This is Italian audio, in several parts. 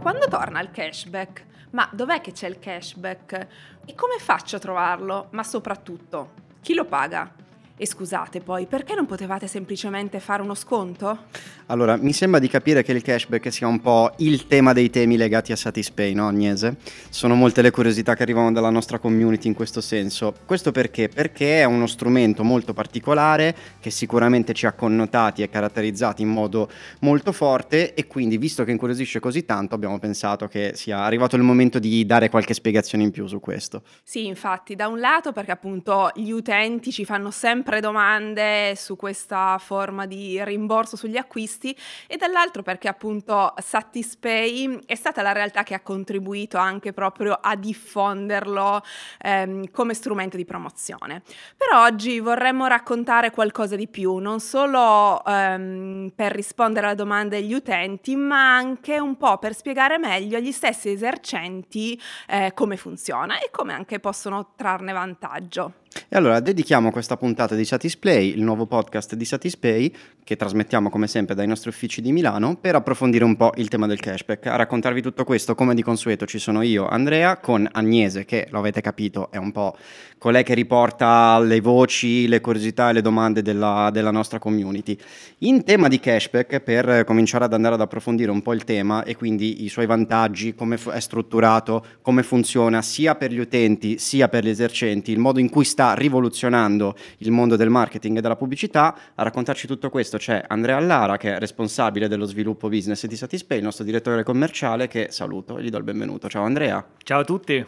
Quando torna il cashback? Ma dov'è che c'è il cashback? E come faccio a trovarlo? Ma soprattutto, chi lo paga? E scusate poi, perché non potevate semplicemente fare uno sconto? Allora, mi sembra di capire che il cashback sia un po' il tema dei temi legati a Satispay, no Agnese? Sono molte le curiosità che arrivano dalla nostra community in questo senso. Questo perché? Perché è uno strumento molto particolare che sicuramente ci ha connotati e caratterizzati in modo molto forte e quindi, visto che incuriosisce così tanto, abbiamo pensato che sia arrivato il momento di dare qualche spiegazione in più su questo. Sì, infatti, da un lato perché appunto gli utenti ci fanno sempre sempre domande su questa forma di rimborso sugli acquisti e dall'altro perché appunto Satispay è stata la realtà che ha contribuito anche proprio a diffonderlo ehm, come strumento di promozione. Per oggi vorremmo raccontare qualcosa di più, non solo ehm, per rispondere alla domanda degli utenti, ma anche un po' per spiegare meglio agli stessi esercenti eh, come funziona e come anche possono trarne vantaggio. E allora dedichiamo questa puntata di Satisplay, il nuovo podcast di Satispay, che trasmettiamo come sempre dai nostri uffici di Milano, per approfondire un po' il tema del cashback. A raccontarvi tutto questo, come di consueto, ci sono io, Andrea, con Agnese, che lo avete capito, è un po' colei che riporta le voci, le curiosità e le domande della, della nostra community. In tema di cashback, per cominciare ad andare ad approfondire un po' il tema e quindi i suoi vantaggi, come è strutturato, come funziona sia per gli utenti sia per gli esercenti, il modo in cui sta sta rivoluzionando il mondo del marketing e della pubblicità. A raccontarci tutto questo c'è Andrea Allara, che è responsabile dello sviluppo business di Satispay, il nostro direttore commerciale, che saluto e gli do il benvenuto. Ciao Andrea. Ciao a tutti.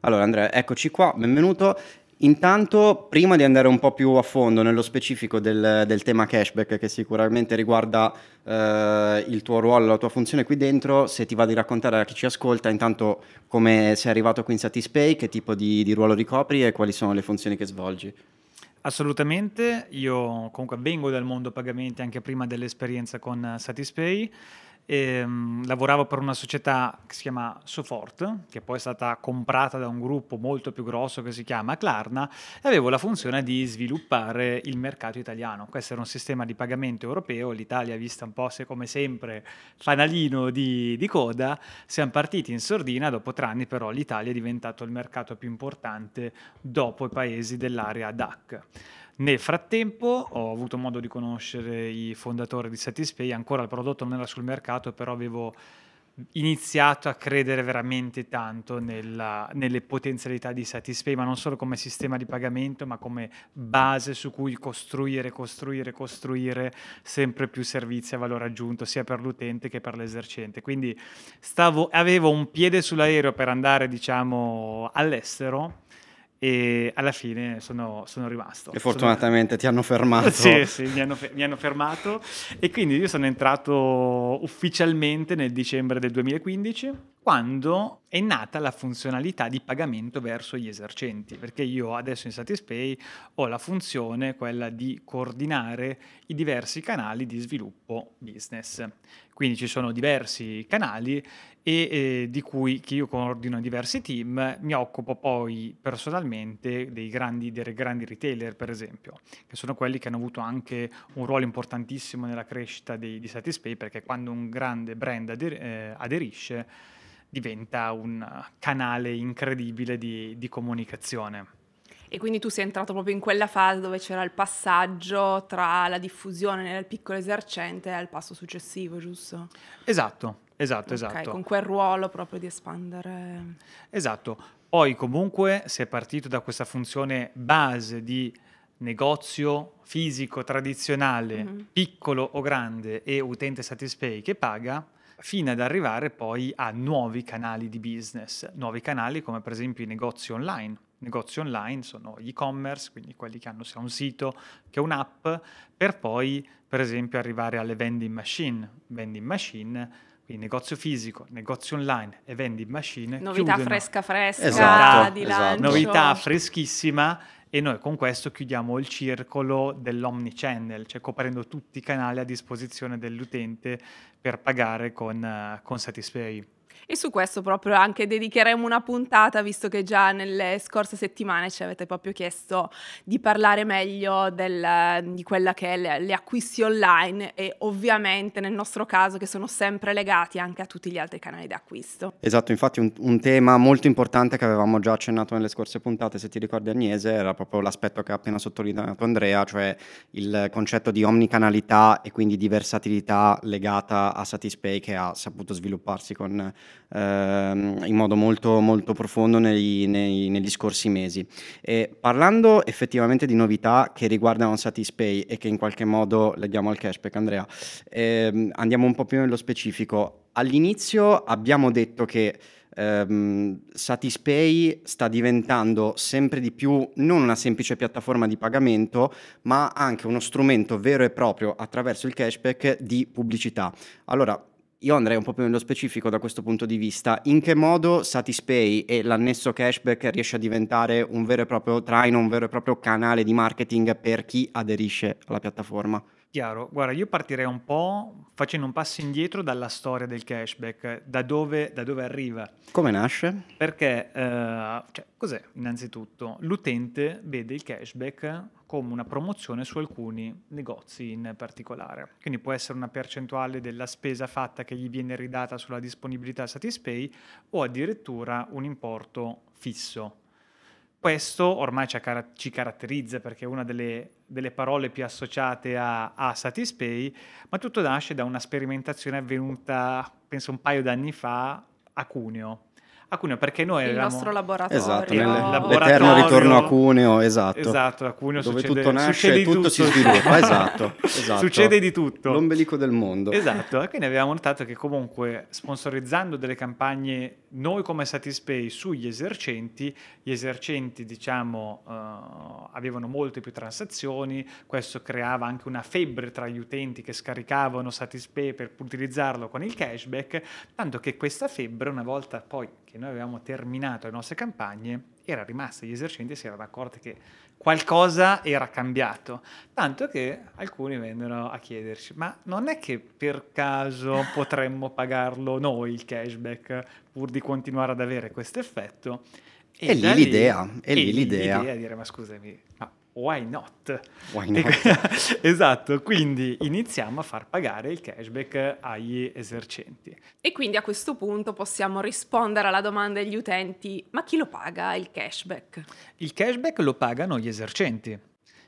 Allora Andrea, eccoci qua, benvenuto. Intanto, prima di andare un po' più a fondo nello specifico del, del tema cashback, che sicuramente riguarda eh, il tuo ruolo, la tua funzione qui dentro, se ti va di raccontare a chi ci ascolta, intanto come sei arrivato qui in Satispay, che tipo di, di ruolo ricopri e quali sono le funzioni che svolgi. Assolutamente, io comunque vengo dal mondo pagamenti anche prima dell'esperienza con Satispay e, um, lavoravo per una società che si chiama Sofort, che poi è stata comprata da un gruppo molto più grosso che si chiama Klarna, e avevo la funzione di sviluppare il mercato italiano. Questo era un sistema di pagamento europeo, l'Italia vista un po' se come sempre fanalino di, di coda, siamo partiti in sordina, dopo tre anni però l'Italia è diventato il mercato più importante dopo i paesi dell'area DAC. Nel frattempo ho avuto modo di conoscere i fondatori di Satispay, ancora il prodotto non era sul mercato, però avevo iniziato a credere veramente tanto nella, nelle potenzialità di Satispay, ma non solo come sistema di pagamento, ma come base su cui costruire, costruire, costruire sempre più servizi a valore aggiunto, sia per l'utente che per l'esercente. Quindi stavo, avevo un piede sull'aereo per andare, diciamo, all'estero e alla fine sono, sono rimasto. E fortunatamente sono... ti hanno fermato. sì, sì, mi hanno, mi hanno, fermato e quindi io sono entrato ufficialmente nel dicembre del 2015 quando è nata la funzionalità di pagamento verso gli esercenti, perché io adesso in Satispay ho la funzione quella di coordinare i diversi canali di sviluppo business. Quindi ci sono diversi canali e eh, di cui che io coordino diversi team, mi occupo poi personalmente dei grandi, dei grandi retailer, per esempio, che sono quelli che hanno avuto anche un ruolo importantissimo nella crescita di, di Satispay, perché quando un grande brand ader- eh, aderisce diventa un canale incredibile di, di comunicazione. E quindi tu sei entrato proprio in quella fase dove c'era il passaggio tra la diffusione nel piccolo esercente e il passo successivo, giusto? Esatto, esatto, okay, esatto. Con quel ruolo proprio di espandere. Esatto. Poi comunque si è partito da questa funzione base di negozio fisico tradizionale, mm-hmm. piccolo o grande e utente Satispay che paga fino ad arrivare poi a nuovi canali di business, nuovi canali come per esempio i negozi online. Negozi online sono gli e-commerce, quindi quelli che hanno sia un sito che un'app, per poi per esempio arrivare alle vending machine. Vending machine quindi negozio fisico, negozio online e vending machine. Novità chiudono. fresca fresca esatto, di esatto. lancio. Novità freschissima e noi con questo chiudiamo il circolo dell'omnichannel, cioè coprendo tutti i canali a disposizione dell'utente per pagare con, uh, con Satispay. E su questo proprio anche dedicheremo una puntata, visto che già nelle scorse settimane ci avete proprio chiesto di parlare meglio del, di quella che è le, le, acquisti online e ovviamente nel nostro caso che sono sempre legati anche a tutti gli altri canali di acquisto. Esatto, infatti un, un tema molto importante che avevamo già accennato nelle scorse puntate, se ti ricordi Agnese, era proprio l'aspetto che ha appena sottolineato Andrea, cioè il concetto di omnicanalità e quindi di versatilità legata a Satispay che ha saputo svilupparsi con in modo molto, molto profondo nei, nei, negli scorsi mesi. E parlando effettivamente di novità che riguardano Satispay e che in qualche modo leghiamo al cashback, Andrea, ehm, andiamo un po' più nello specifico. All'inizio abbiamo detto che Um, Satispay sta diventando sempre di più non una semplice piattaforma di pagamento, ma anche uno strumento vero e proprio attraverso il cashback di pubblicità. Allora, io andrei un po' più nello specifico da questo punto di vista. In che modo Satispay e l'annesso cashback riesce a diventare un vero e proprio traino, un vero e proprio canale di marketing per chi aderisce alla piattaforma? Chiaro, guarda, io partirei un po' facendo un passo indietro dalla storia del cashback, da dove, da dove arriva. Come nasce? Perché, eh, cioè, cos'è innanzitutto? L'utente vede il cashback come una promozione su alcuni negozi in particolare. Quindi può essere una percentuale della spesa fatta che gli viene ridata sulla disponibilità Satispay o addirittura un importo fisso questo ormai ci, ci caratterizza perché è una delle, delle parole più associate a, a, Satispay, ma tutto nasce da una sperimentazione avvenuta, penso un paio d'anni fa, a Cuneo a Cuneo perché noi il nostro laboratorio. Esatto nel l'eterno ritorno a Cuneo esatto. Esatto a Cuneo dove succede, tutto nasce e tutto, tutto, si sviluppa esatto, esatto. Succede di tutto. L'ombelico del mondo. Esatto e quindi avevamo notato che comunque sponsorizzando delle campagne noi come Satispay sugli esercenti gli esercenti diciamo uh, avevano molte più transazioni questo creava anche una febbre tra gli utenti che scaricavano Satispay per utilizzarlo con il cashback tanto che questa febbre una volta poi che noi avevamo terminato le nostre campagne era rimasta, gli esercenti si erano accorti che qualcosa era cambiato, tanto che alcuni vennero a chiederci, ma non è che per caso potremmo pagarlo noi il cashback pur di continuare ad avere questo effetto? E, e lì l'idea, e lì l'idea. l'idea dire, ma scusami, ma why not? Why not? esatto, quindi iniziamo a far pagare il cashback agli esercenti. E quindi a questo punto possiamo rispondere alla domanda degli utenti, ma chi lo paga il cashback? Il cashback lo pagano gli esercenti,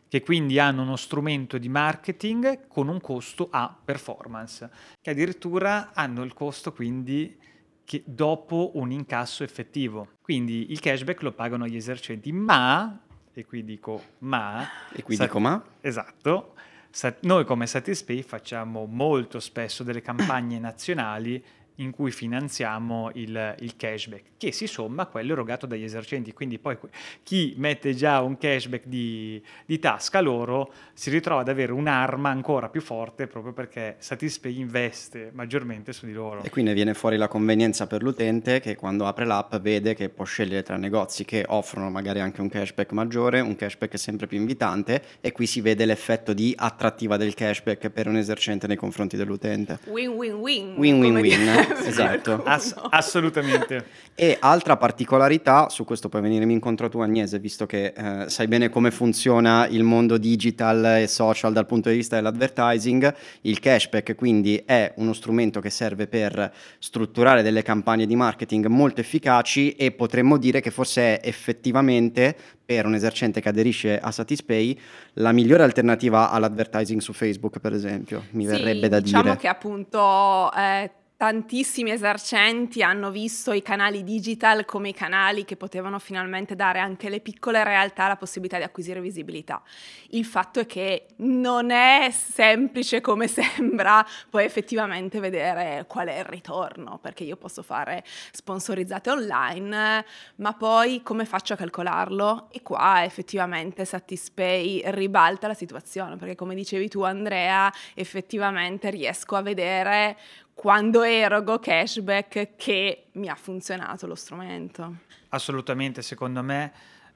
che quindi hanno uno strumento di marketing con un costo a performance, che addirittura hanno il costo quindi che dopo un incasso effettivo. Quindi il cashback lo pagano gli esercenti, ma e qui dico ma. E qui sat- dico ma. Esatto. Sat- noi come Satispay facciamo molto spesso delle campagne nazionali in cui finanziamo il, il, cashback, che si somma a quello erogato dagli esercenti. Quindi poi chi mette già un cashback di, di, tasca loro si ritrova ad avere un'arma ancora più forte proprio perché Satispay investe maggiormente su di loro. E quindi viene fuori la convenienza per l'utente che quando apre l'app vede che può scegliere tra negozi che offrono magari anche un cashback maggiore, un cashback sempre più invitante e qui si vede l'effetto di attrattiva del cashback per un esercente nei confronti dell'utente. Win win win. Win win win. Esatto. Ass- assolutamente. E altra particolarità, su questo puoi venirmi incontro tu Agnese, visto che eh, sai bene come funziona il mondo digital e social dal punto di vista dell'advertising, il cashback quindi è uno strumento che serve per strutturare delle campagne di marketing molto efficaci e potremmo dire che forse è effettivamente per un esercente che aderisce a Satispay la migliore alternativa all'advertising su Facebook, per esempio, mi sì, verrebbe da diciamo dire. Diciamo che appunto eh, tantissimi esercenti hanno visto i canali digital come i canali che potevano finalmente dare anche alle piccole realtà la possibilità di acquisire visibilità. Il fatto è che non è semplice come sembra poi effettivamente vedere qual è il ritorno, perché io posso fare sponsorizzate online, ma poi come faccio a calcolarlo? E qua effettivamente Satispay ribalta la situazione, perché come dicevi tu Andrea, effettivamente riesco a vedere quando erogo cashback che mi ha funzionato lo strumento. Assolutamente, secondo me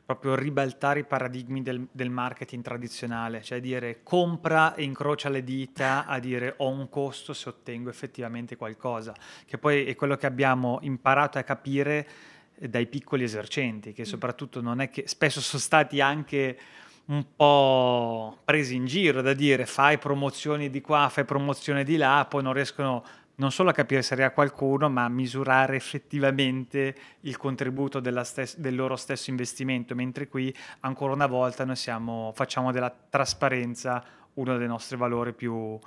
proprio ribaltare i paradigmi del, del, marketing tradizionale, cioè dire compra e incrocia le dita a dire ho un costo se ottengo effettivamente qualcosa, che poi è quello che abbiamo imparato a capire dai piccoli esercenti, che mm. soprattutto non è che spesso sono stati anche un po' presi in giro da dire fai promozioni di qua, fai promozioni di là, poi non riescono non solo a capire se arriva qualcuno, ma a misurare effettivamente il contributo stes- del loro stesso investimento, mentre qui ancora una volta noi siamo, facciamo della trasparenza uno dei nostri valori più,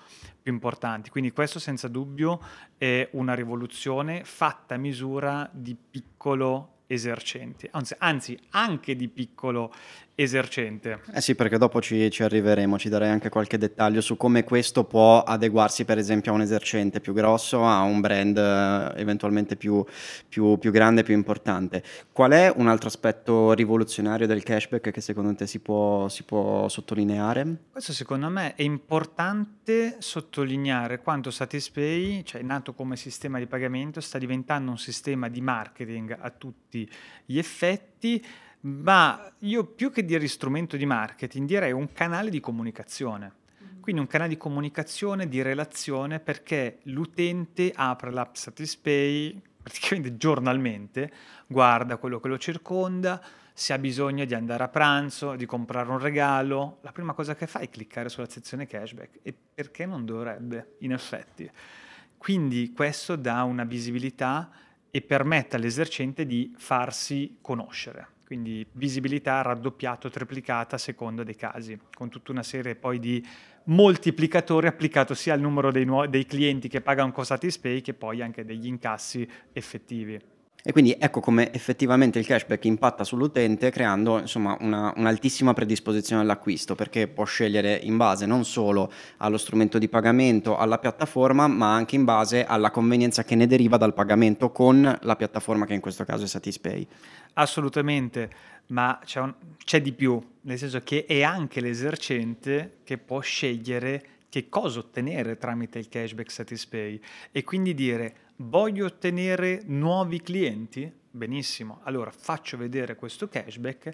più, importanti. Quindi questo senza dubbio è una rivoluzione fatta a misura di piccolo esercenti, anzi, anzi anche di piccolo esercente. Eh sì, perché dopo ci, ci, arriveremo, ci darei anche qualche dettaglio su come questo può adeguarsi per esempio a un esercente più grosso, a un brand eh, eventualmente più, più, più grande, più importante. Qual è un altro aspetto rivoluzionario del cashback che secondo te si può, si può sottolineare? Questo secondo me è importante sottolineare quanto Satispay, cioè nato come sistema di pagamento, sta diventando un sistema di marketing a tutti gli effetti ma io più che dire strumento di marketing direi un canale di comunicazione. Quindi un canale di comunicazione, di relazione, perché l'utente apre l'app Satispay praticamente giornalmente, guarda quello che lo circonda, se ha bisogno di andare a pranzo, di comprare un regalo, la prima cosa che fa è cliccare sulla sezione cashback. E perché non dovrebbe, in effetti? Quindi questo dà una visibilità e permette all'esercente di farsi conoscere quindi visibilità raddoppiata o triplicata a seconda dei casi, con tutta una serie poi di moltiplicatori applicato sia al numero dei, nuovi, dei clienti che pagano con Satispay che poi anche degli incassi effettivi. E quindi ecco come effettivamente il cashback impatta sull'utente creando insomma, una, un'altissima predisposizione all'acquisto perché può scegliere in base non solo allo strumento di pagamento, alla piattaforma, ma anche in base alla convenienza che ne deriva dal pagamento con la piattaforma che in questo caso è Satispay. Assolutamente, ma c'è, un, c'è di più, nel senso che è anche l'esercente che può scegliere che cosa ottenere tramite il cashback Satispay e quindi dire voglio ottenere nuovi clienti? Benissimo, allora faccio vedere questo cashback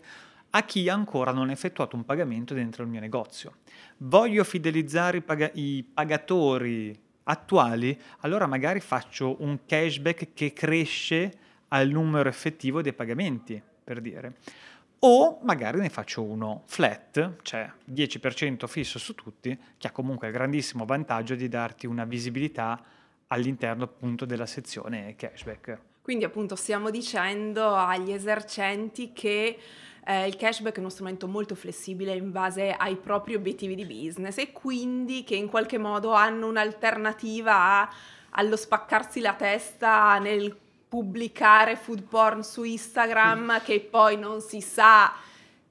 a chi ancora non ha effettuato un pagamento dentro il mio negozio. Voglio fidelizzare i, pag- i pagatori attuali? Allora magari faccio un cashback che cresce al numero effettivo dei pagamenti, per dire o magari ne faccio uno flat, cioè 10% fisso su tutti, che ha comunque il grandissimo vantaggio di darti una visibilità all'interno appunto della sezione cashback. Quindi appunto stiamo dicendo agli esercenti che eh, il cashback è uno strumento molto flessibile in base ai propri obiettivi di business e quindi che in qualche modo hanno un'alternativa a, allo spaccarsi la testa nel pubblicare food porn su Instagram che poi non si sa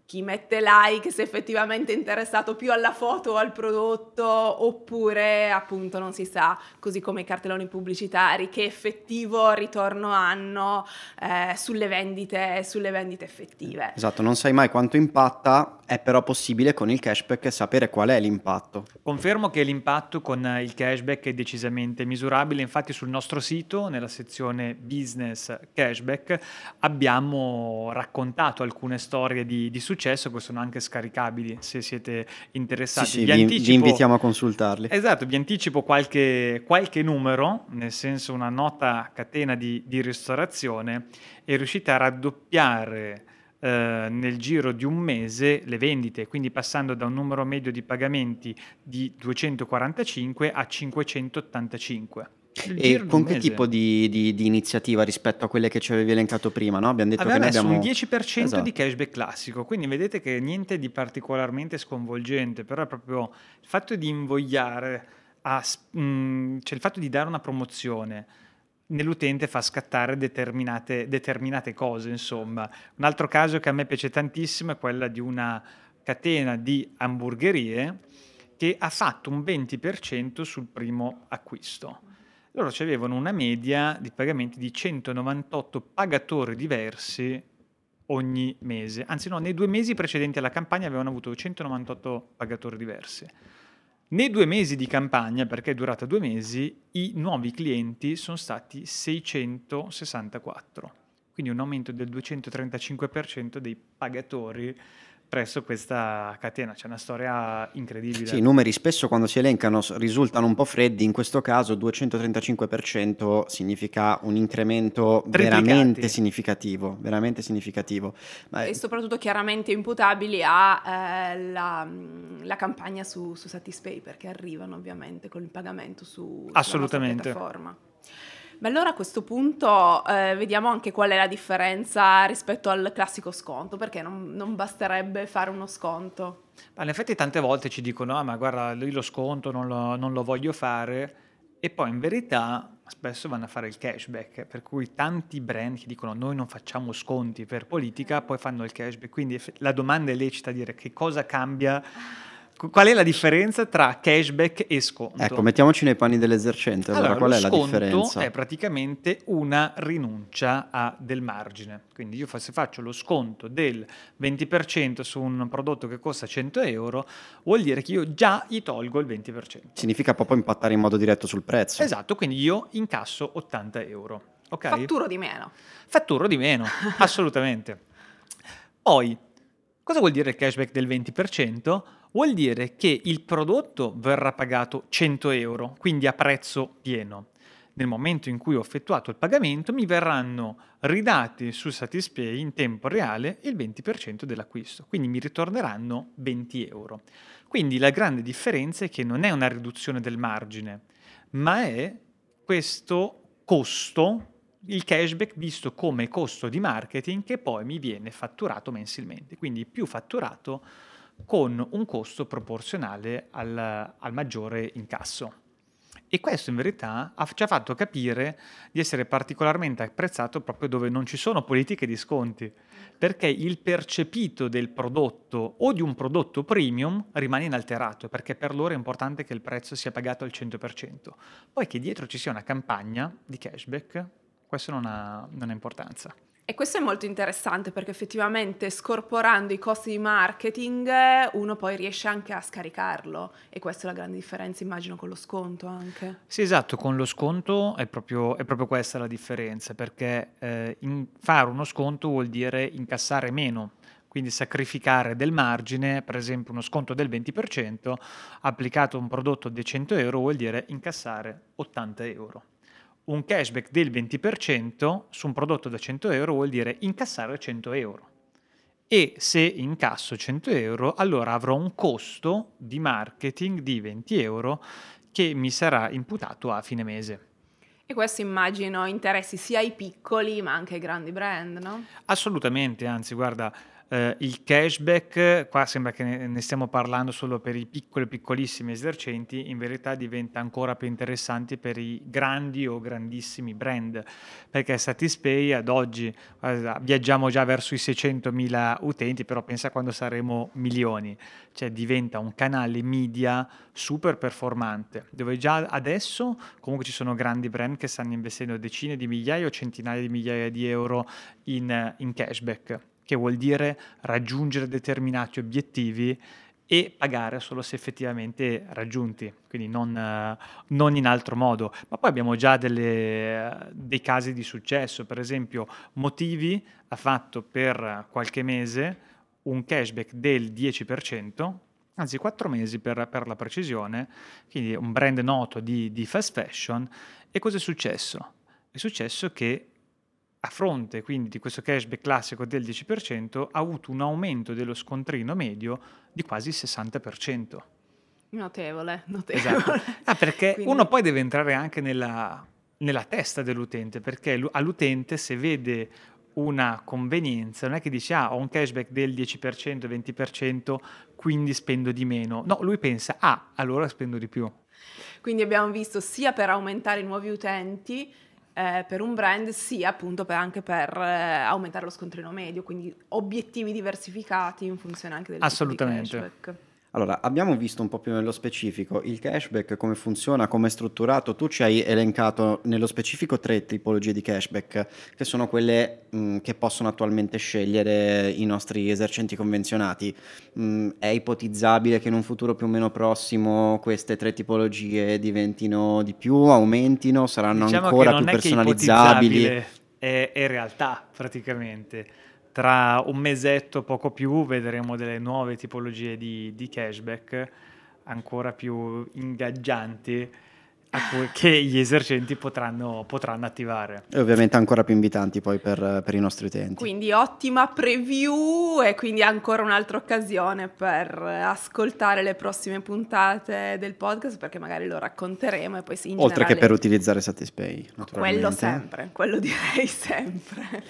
chi mette like se effettivamente è interessato più alla foto o al prodotto oppure appunto non si sa, così come i cartelloni pubblicitari, che effettivo ritorno hanno eh, sulle, vendite, sulle vendite effettive. Esatto, non sai mai quanto impatta, è però possibile con il cashback sapere qual è l'impatto. Confermo che l'impatto con il cashback è decisamente misurabile, infatti sul nostro sito, nella sezione business cashback, abbiamo raccontato alcune storie di, di successo successo che sono anche scaricabili se siete interessati. Sì, sì, vi, anticipo, vi, invitiamo a consultarli. Esatto, vi anticipo qualche, qualche numero, nel senso una nota catena di, di ristorazione è riuscita a raddoppiare eh, nel giro di un mese le vendite, quindi passando da un numero medio di pagamenti di 245 a 585. E con che tipo di, di, di, iniziativa rispetto a quelle che ci avevi elencato prima? No? Abbiamo detto abbiamo che abbiamo un 10% esatto. di cashback classico, quindi vedete che niente di particolarmente sconvolgente, però è proprio il fatto di invogliare, a, mh, mm, cioè il fatto di dare una promozione nell'utente fa scattare determinate, determinate cose, insomma. Un altro caso che a me piace tantissimo è quella di una catena di hamburgerie che ha fatto un 20% sul primo acquisto loro avevano una media di pagamenti di 198 pagatori diversi ogni mese. Anzi no, nei due mesi precedenti alla campagna avevano avuto 198 pagatori diversi. Nei due mesi di campagna, perché è durata due mesi, i nuovi clienti sono stati 664. quindi un aumento del 235% dei pagatori presso questa catena. C'è una storia incredibile. Sì, i numeri spesso quando si elencano risultano un po' freddi, in questo caso 235% significa un incremento Triplicati. veramente significativo, veramente significativo. Ma E soprattutto chiaramente imputabili alla campagna su, su Satispay perché arrivano ovviamente con il pagamento su sulla nostra Assolutamente. Ma allora a questo punto eh, vediamo anche qual è la differenza rispetto al classico sconto, perché non, non basterebbe fare uno sconto. Ma in effetti tante volte ci dicono, ah ma guarda, io lo sconto non lo, non lo voglio fare. E poi in verità spesso vanno a fare il cashback, per cui tanti brand che dicono noi non facciamo sconti per politica, poi fanno il cashback, quindi la domanda è lecita dire che cosa cambia, qual è la differenza tra cashback e sconto? ecco, mettiamoci nei panni dell'esercente, allora, qual lo è la sconto differenza? è praticamente una rinuncia a del margine. Quindi io se faccio lo sconto del 20% su un prodotto che costa 100 euro, vuol dire che io già gli tolgo il 20%. Significa proprio impattare in modo diretto sul prezzo. Esatto, quindi io incasso 80 euro. Ok? Fatturo di meno. Fatturo di meno, assolutamente. Poi, cosa vuol dire il cashback del 20%? Vuol dire che il prodotto verrà pagato 100 euro, quindi a prezzo pieno. Nel momento in cui ho effettuato il pagamento mi verranno ridati su Satispay in tempo reale il 20% dell'acquisto, quindi mi ritorneranno 20 euro. Quindi la grande differenza è che non è una riduzione del margine, ma è questo costo, il cashback visto come costo di marketing che poi mi viene fatturato mensilmente, quindi più fatturato con un costo proporzionale al, al maggiore incasso. E questo in verità ci ha fatto capire di essere particolarmente apprezzato proprio dove non ci sono politiche di sconti, perché il percepito del prodotto o di un prodotto premium rimane inalterato, perché per loro è importante che il prezzo sia pagato al 100%. Poi che dietro ci sia una campagna di cashback, questo non ha, non ha importanza. E questo è molto interessante perché effettivamente scorporando i costi di marketing uno poi riesce anche a scaricarlo e questa è la grande differenza immagino con lo sconto anche. Sì, esatto, con lo sconto è proprio, è proprio questa la differenza, perché eh, in- fare uno sconto vuol dire incassare meno, quindi sacrificare del margine, per esempio uno sconto del 20% applicato a un prodotto di 100 euro vuol dire incassare 80 euro. Un cashback del 20% su un prodotto da 100 euro vuol dire incassare 100 euro. E se incasso 100 euro, allora avrò un costo di marketing di 20 euro che mi sarà imputato a fine mese. E questo immagino interessi sia ai piccoli ma anche ai grandi brand, no? Assolutamente, anzi, guarda, eh, il cashback, qua sembra che ne stiamo parlando solo per i piccoli, piccolissimi esercenti, in verità diventa ancora più interessante per i grandi o grandissimi brand, perché Satispay ad oggi guarda, viaggiamo già verso i 600.000 utenti, però pensa quando saremo milioni, cioè diventa un canale media super performante, dove già adesso comunque ci sono grandi brand che stanno investendo decine di migliaia o centinaia di migliaia di euro in, in cashback, che vuol dire raggiungere determinati obiettivi e pagare solo se effettivamente raggiunti, quindi non, eh, non in altro modo. Ma poi abbiamo già delle- dei casi di successo, per esempio Motivi ha fatto per qualche mese un cashback del 10%, anzi 4 mesi per, per la precisione, quindi un brand noto di, di fast fashion. E cosa è successo? È successo che a fronte quindi di questo cashback classico del 10%, ha avuto un aumento dello scontrino medio di quasi il 60%. Notevole, notevole. Esatto. Ah, perché Quindi- uno poi deve entrare anche nella, nella testa dell'utente, perché lu- all'utente se vede una convenienza, non è che dice ah ho un cashback del 10%, 20%, quindi spendo di meno. No, lui pensa ah allora spendo di più. Quindi abbiamo visto sia per aumentare i nuovi utenti eh, per un brand, sia appunto per- anche per eh, aumentare lo scontrino medio, quindi obiettivi diversificati in funzione anche del Assolutamente. Allora, abbiamo visto un po' più nello specifico il cashback, come funziona, come è strutturato. Tu ci hai elencato nello specifico tre tipologie di cashback, che sono quelle mh, che possono attualmente scegliere i nostri esercenti convenzionati. Mh, è ipotizzabile che in un futuro più o meno prossimo queste tre tipologie diventino di più, aumentino, saranno Diciamo ancora più personalizzabili? è, è realtà praticamente. Tra un mesetto, poco più, vedremo delle nuove tipologie di, di cashback ancora più ingaggianti cui, che gli esercenti potranno, potranno, attivare. E ovviamente ancora più invitanti poi per, per, i nostri utenti. Quindi ottima preview e quindi ancora un'altra occasione per ascoltare le prossime puntate del podcast perché magari lo racconteremo e poi si Oltre che per utilizzare Satispay. Quello sempre, quello direi sempre.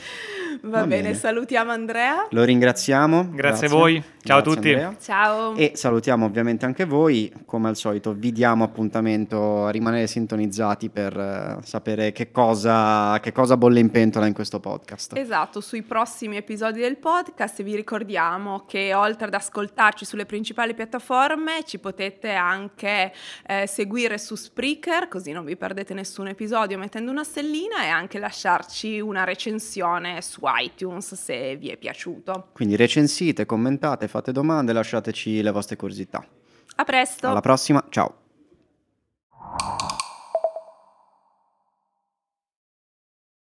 Va, Va bene, bene, salutiamo Andrea. Lo ringraziamo. Grazie, grazie. a voi. Ciao grazie a tutti. Andrea. Ciao. E salutiamo ovviamente anche voi. Come al solito vi diamo appuntamento a rimanere sintonizzati per uh, sapere che cosa, che cosa bolle in pentola in questo podcast. Esatto, sui prossimi episodi del podcast vi ricordiamo che oltre ad ascoltarci sulle principali piattaforme ci potete anche eh, seguire su Spreaker così non vi perdete nessun episodio mettendo una stellina e anche lasciarci una recensione su iTunes se vi è piaciuto. Quindi recensite, commentate, fate domande, lasciateci le vostre curiosità. A presto. Alla prossima, ciao.